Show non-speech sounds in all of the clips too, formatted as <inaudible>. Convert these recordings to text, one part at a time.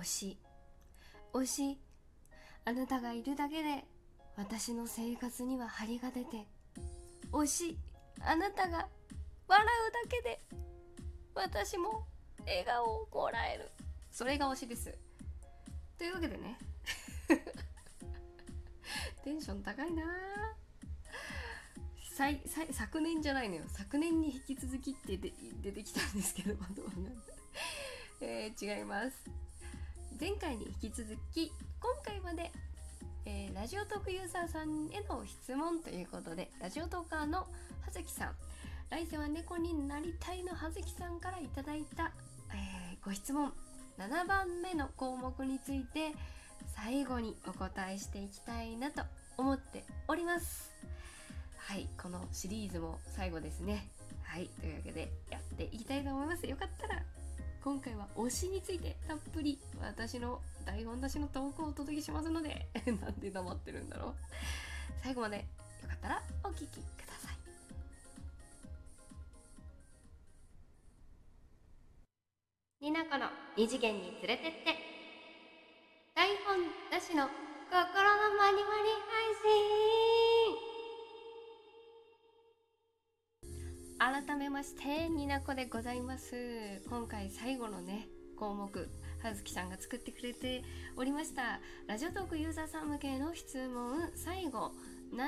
推し。推し。あなたがいるだけで私の生活には張りが出て推し。あなたが笑うだけで私も笑顔をもらえる。それが推しです。というわけでね。<laughs> テンション高いな。最最昨年じゃないのよ。昨年に引き続きって出てきたんですけどえー、違います。前回に引き続き今回まで、えー、ラジオトークユーザーさんへの質問ということでラジオトーカーの葉月さん来世は猫になりたいの葉月さんからいただいた、えー、ご質問7番目の項目について最後にお答えしていきたいなと思っております。はいこのシリーズも最後ですね。はいというわけでやっていきたいと思います。よかったら今回は推しについてたっぷり私の台本出しのトークをお届けしますので <laughs> なんで黙ってるんだろう。最後までよかったらお聴きください。ニナコの二次元に連れてって。台本なしの心のまにまに配信。改めましてになこでございます。今回最後のね項目はずきさんが作ってくれておりました。ラジオトークユーザーさん向けの質問。最後7番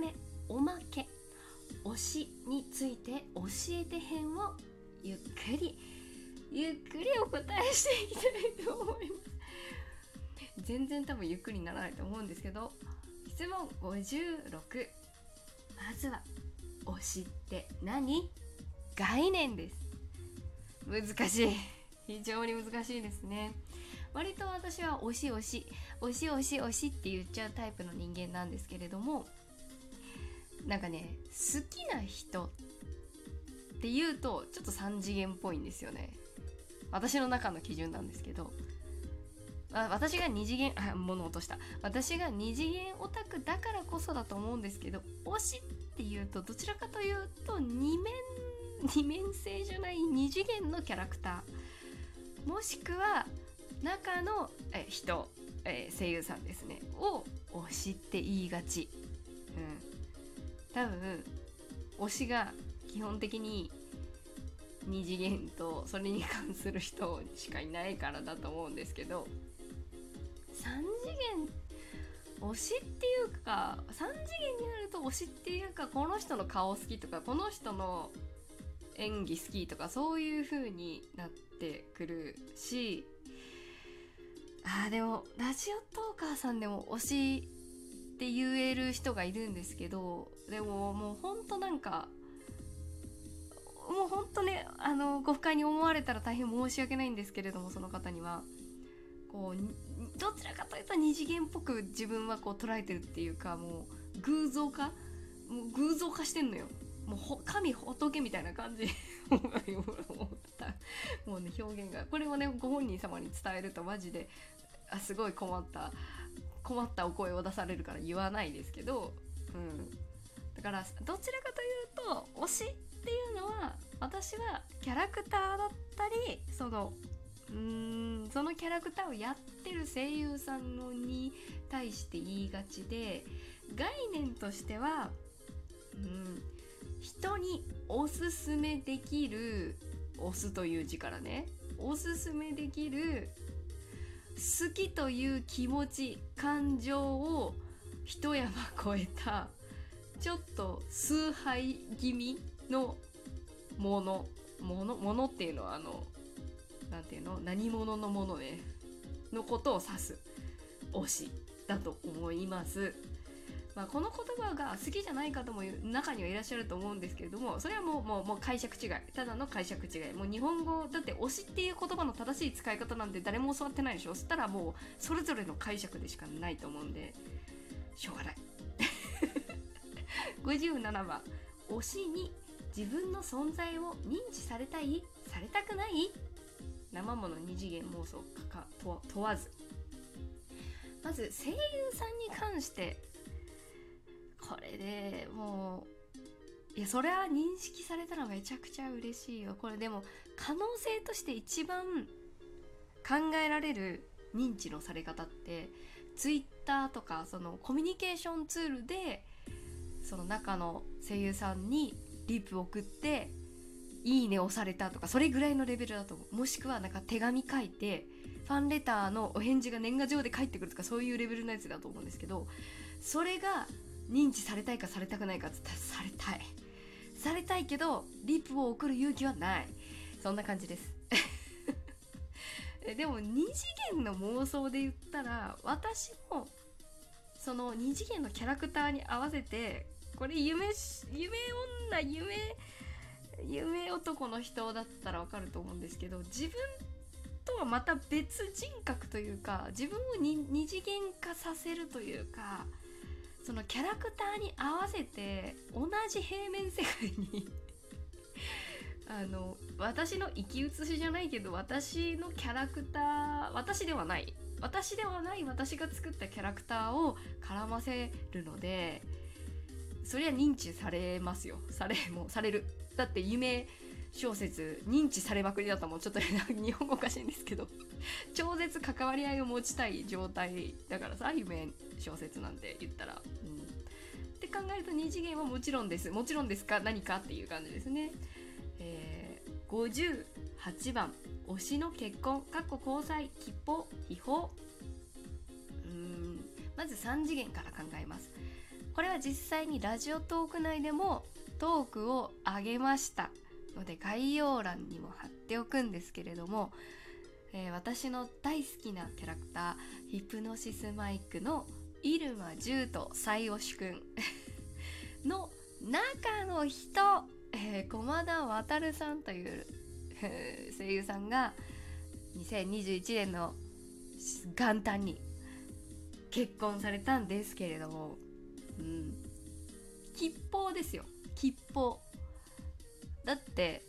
目おまけ。推しについて教えて編をゆっくり。ゆっくりお答えしていきたいと思います。全然多分ゆっくりにならないと思うんですけど質問56まずは推しって何？概念です。難しい。非常に難しいですね。割と私は推し推し。推し推し推しって言っちゃうタイプの人間なんですけれどもなんかね好きな人っていうとちょっと3次元っぽいんですよね。私の中の基準なんですけど。私が二次元あ物落とした。私が二次元オタクだからこそだと思うんですけど推しっていうとどちらかというと二面二面性じゃない二次元のキャラクター。もしくは中のえ人、え声優さんですね。を推しって言いがち、うん、多分推しが基本的に二次元とそれに関する人しかいないからだと思うんですけど3次元推しっていうか3次元になると推しっていうかこの人の顔好きとかこの人の演技好きとかそういう風になってくるしあーでもラジオトーカーさんでも推しって言える人がいるんですけどでももうほんとなんかもうほんとねあのご不快に思われたら大変申し訳ないんですけれどもその方には。こうどちらかというと二次元っぽく自分はこう捉えてるっていうかもう偶像化？もう偶像化してんのよ。もう神仏みたいな感じ。<laughs> もうね表現がこれをねご本人様に伝えるとマジであすごい困った。困ったお声を出されるから言わないですけど、うん、だからどちらかというと推しっていうのは私はキャラクターだったりそのうん。そのキャラクターをやってる声優さんのに対して言いがちで概念としてはうん人におすすめできる押すという字からねおすすめできる好きという気持ち感情を一山越えたちょっと崇拝気味のものものものっていうのはあの何ていうの？何者のものね。のことを指す。推しだと思います。まあ、この言葉が好きじゃない方も中にはいらっしゃると思うんですけれどもそれはもうもうもう解釈違い。ただの解釈違い。もう日本語だって推しっていう言葉の正しい使い方なんて誰も教わってないでしょ。そしたらもうそれぞれの解釈でしかないと思うんでしょうがない。<laughs> 57番。推しに自分の存在を認知されたい？されたくない？生もの二次元妄想かか問わず。まず声優さんに関してこれでもういやそれは認識されたらめちゃくちゃ嬉しいよ。これでも可能性として一番考えられる認知のされ方ってツイッターとかそのコミュニケーションツールでその中の声優さんにリプ送って「いいね」押されたとかそれぐらいのレベルだと思う。もしくはなんか手紙書いてファンレターのお返事が年賀状で返ってくるとかそういうレベルのやつだと思うんですけどそれが認知されたいかされたくないかっつったらされたい。されたいけどリプを送る勇気はない。そんな感じです。<laughs> でも2次元の妄想で言ったら私もその2次元のキャラクターに合わせてこれ夢夢女夢夢男の人だったらわかると思うんですけど自分とはまた別人格というか自分を 2, 2次元化させるというかそのキャラクターに合わせて同じ平面世界に <laughs> あの私の生き写しじゃないけど私のキャラクター私ではない。私ではない私が作ったキャラクターを絡ませるのでそりゃ認知されますよ。されもされる。だって夢小説認知されまくりだったもんちょっと日本語おかしいんですけど <laughs> 超絶関わり合いを持ちたい状態だからさ夢小説なんて言ったら、うん、って考えると2次元はもちろんです。もちろんですか？何かっていう感じですね。えー、58番。推しの結婚かっこ交際吉報秘宝。うん。まず3次元から考えます。これは実際にラジオトーク内でもトークを上げました。ので概要欄にも貼っておくんですけれども、えー、私の大好きなキャラクターヒプノシスマイクの入間獣と西推しくんの中の人えー、駒田渉さんという、声優さんが2021年の元旦に結婚されたんですけれども、うん、吉報ですよ。吉報だって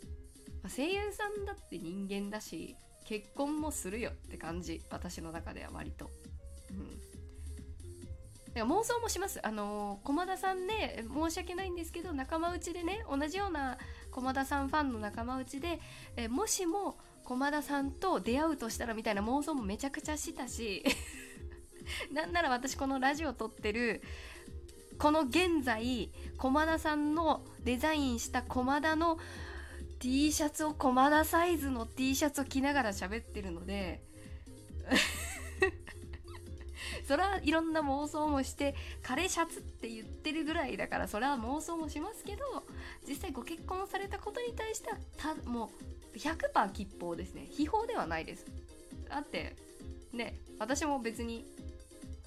声優さんだって人間だし結婚もするよって感じ。私の中では割と、うん。だから、妄想もします。あの駒田さんで申し訳ないんですけど仲間内でね同じような駒田さんファンの仲間内でえもしも駒田さんと出会うとしたらみたいな妄想もめちゃくちゃしたし <laughs> なんなら私このラジオ撮ってるこの現在駒田さんのデザインした駒田の T シャツを駒田サイズの T シャツを着ながら喋ってるので <laughs> それはいろんな妄想もして彼シャツって言ってるぐらいだからそれは妄想もしますけど実際ご結婚されたことに対してはたもう100%吉報ですね。秘宝ではないです。だってね私も別に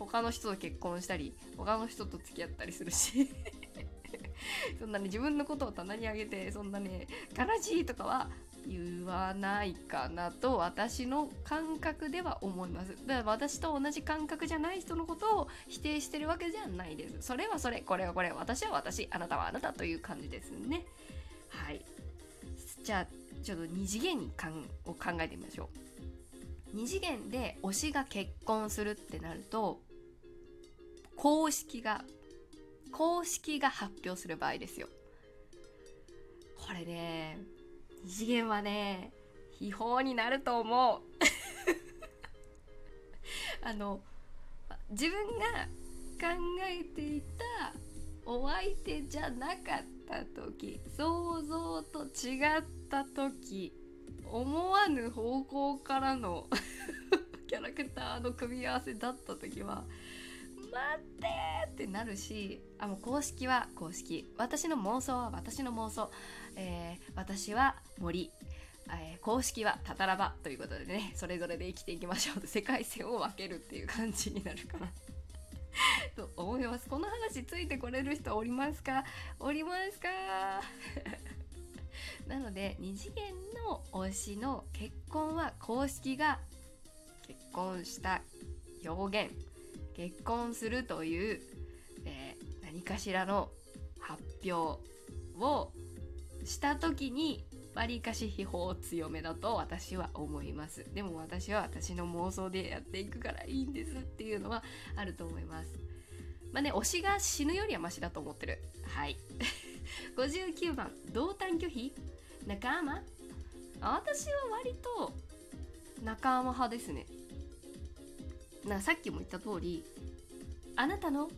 他の人と結婚したり他の人と付き合ったりするし。<laughs> そんなに自分のことを棚に上げてそんなね悲しいとかは言わないかなと私の感覚では思います。だから私と同じ感覚じゃない人のことを否定してるわけじゃないです。それはそれこれはこれ私は私あなたはあなたという感じですね。はい。じゃあちょっと2次元にかんを考えてみましょう。2次元で推しが結婚するってなると公式が公式が発表する場合ですよ。これね二次元はね秘宝になると思う。<laughs> あの自分が考えていたお相手じゃなかった時想像と違った時思わぬ方向からの <laughs> キャラクターの組み合わせだった時は待ってってなるしあもう公式は公式。私の妄想は私の妄想、えー、私は森、えー、公式はタタラバということでねそれぞれで生きていきましょう。世界線を分けるっていう感じになるかな。と思います。この話ついてこれる人おりますか？おりますか？<laughs> なので二次元の推しの結婚は公式が結婚した表現。結婚するという、えー、何かしらの発表をした時にわりかし秘宝強めだと私は思います。でも私は私の妄想でやっていくからいいんですっていうのはあると思います。まあね推しが死ぬよりはマシだと思ってる。はい。<laughs> 59番同担拒否？仲間？私は割と仲間派ですね。なさっきも言った通りあなたの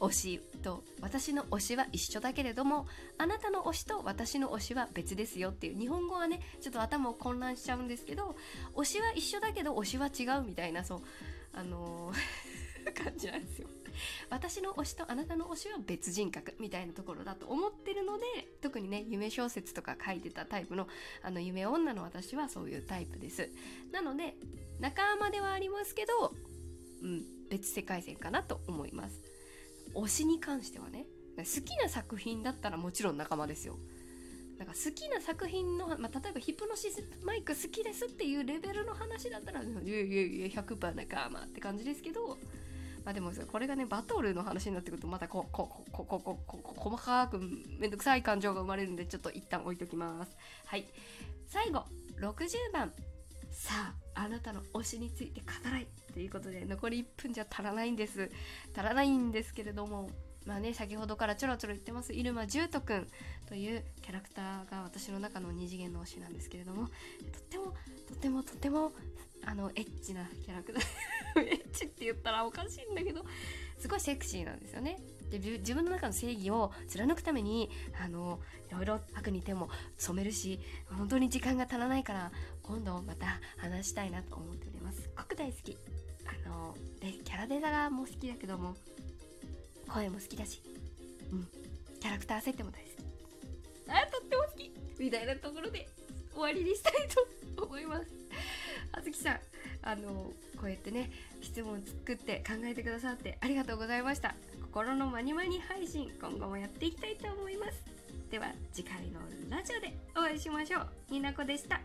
推しと私の推しは一緒だけれどもあなたの推しと私の推しは別ですよっていう日本語はねちょっと頭を混乱しちゃうんですけど推しは一緒だけど推しは違うみたいなそうあのー <laughs> 感じなんですよ。私の推しとあなたの推しは別人格みたいなところだと思ってるので特にね夢小説とか書いてたタイプのあの夢女の私はそういうタイプです。なので仲間ではありますけど、うん、別世界線かなと思います。推しに関してはね好きな作品だったらもちろん仲間ですよ。なんか好きな作品の、まあ、例えばヒプノシスマイク好きですっていうレベルの話だったらいやいやいや100%仲間って感じですけどまあでもこれがねバトルの話になってくるとまたこここここここ細かくめんどくさい感情が生まれるんでちょっと一旦置いときます。はい。最後60番。さああなたの推しについて語らい。ということで残り1分じゃ足らないんです。足らないんですけれどもまあね先ほどからちょろちょろ言ってます。入間獣人くんというキャラクターが私の中の二次元の推しなんですけれどもとってもとってもとってもあのエッチなキャラクター。<laughs> エッチって言ったらおかしいんだけどすごいセクシーなんですよね。で自分の中の正義を貫くためにあのいろいろ悪に手も染めるし本当に時間が足らないから今度また話したいなと思っております。すっごく大好き。あのでキャラデザも好きだけども声も好きだし。うん。キャラクター設定も大好き。あとっても好き。みたいなところで終わりにしたいと思います。あずきさんあのこうやってね質問作って考えてくださってありがとうございました心のまにまに配信今後もやっていきたいと思います。では次回のラジオでお会いしましょう。になこでした。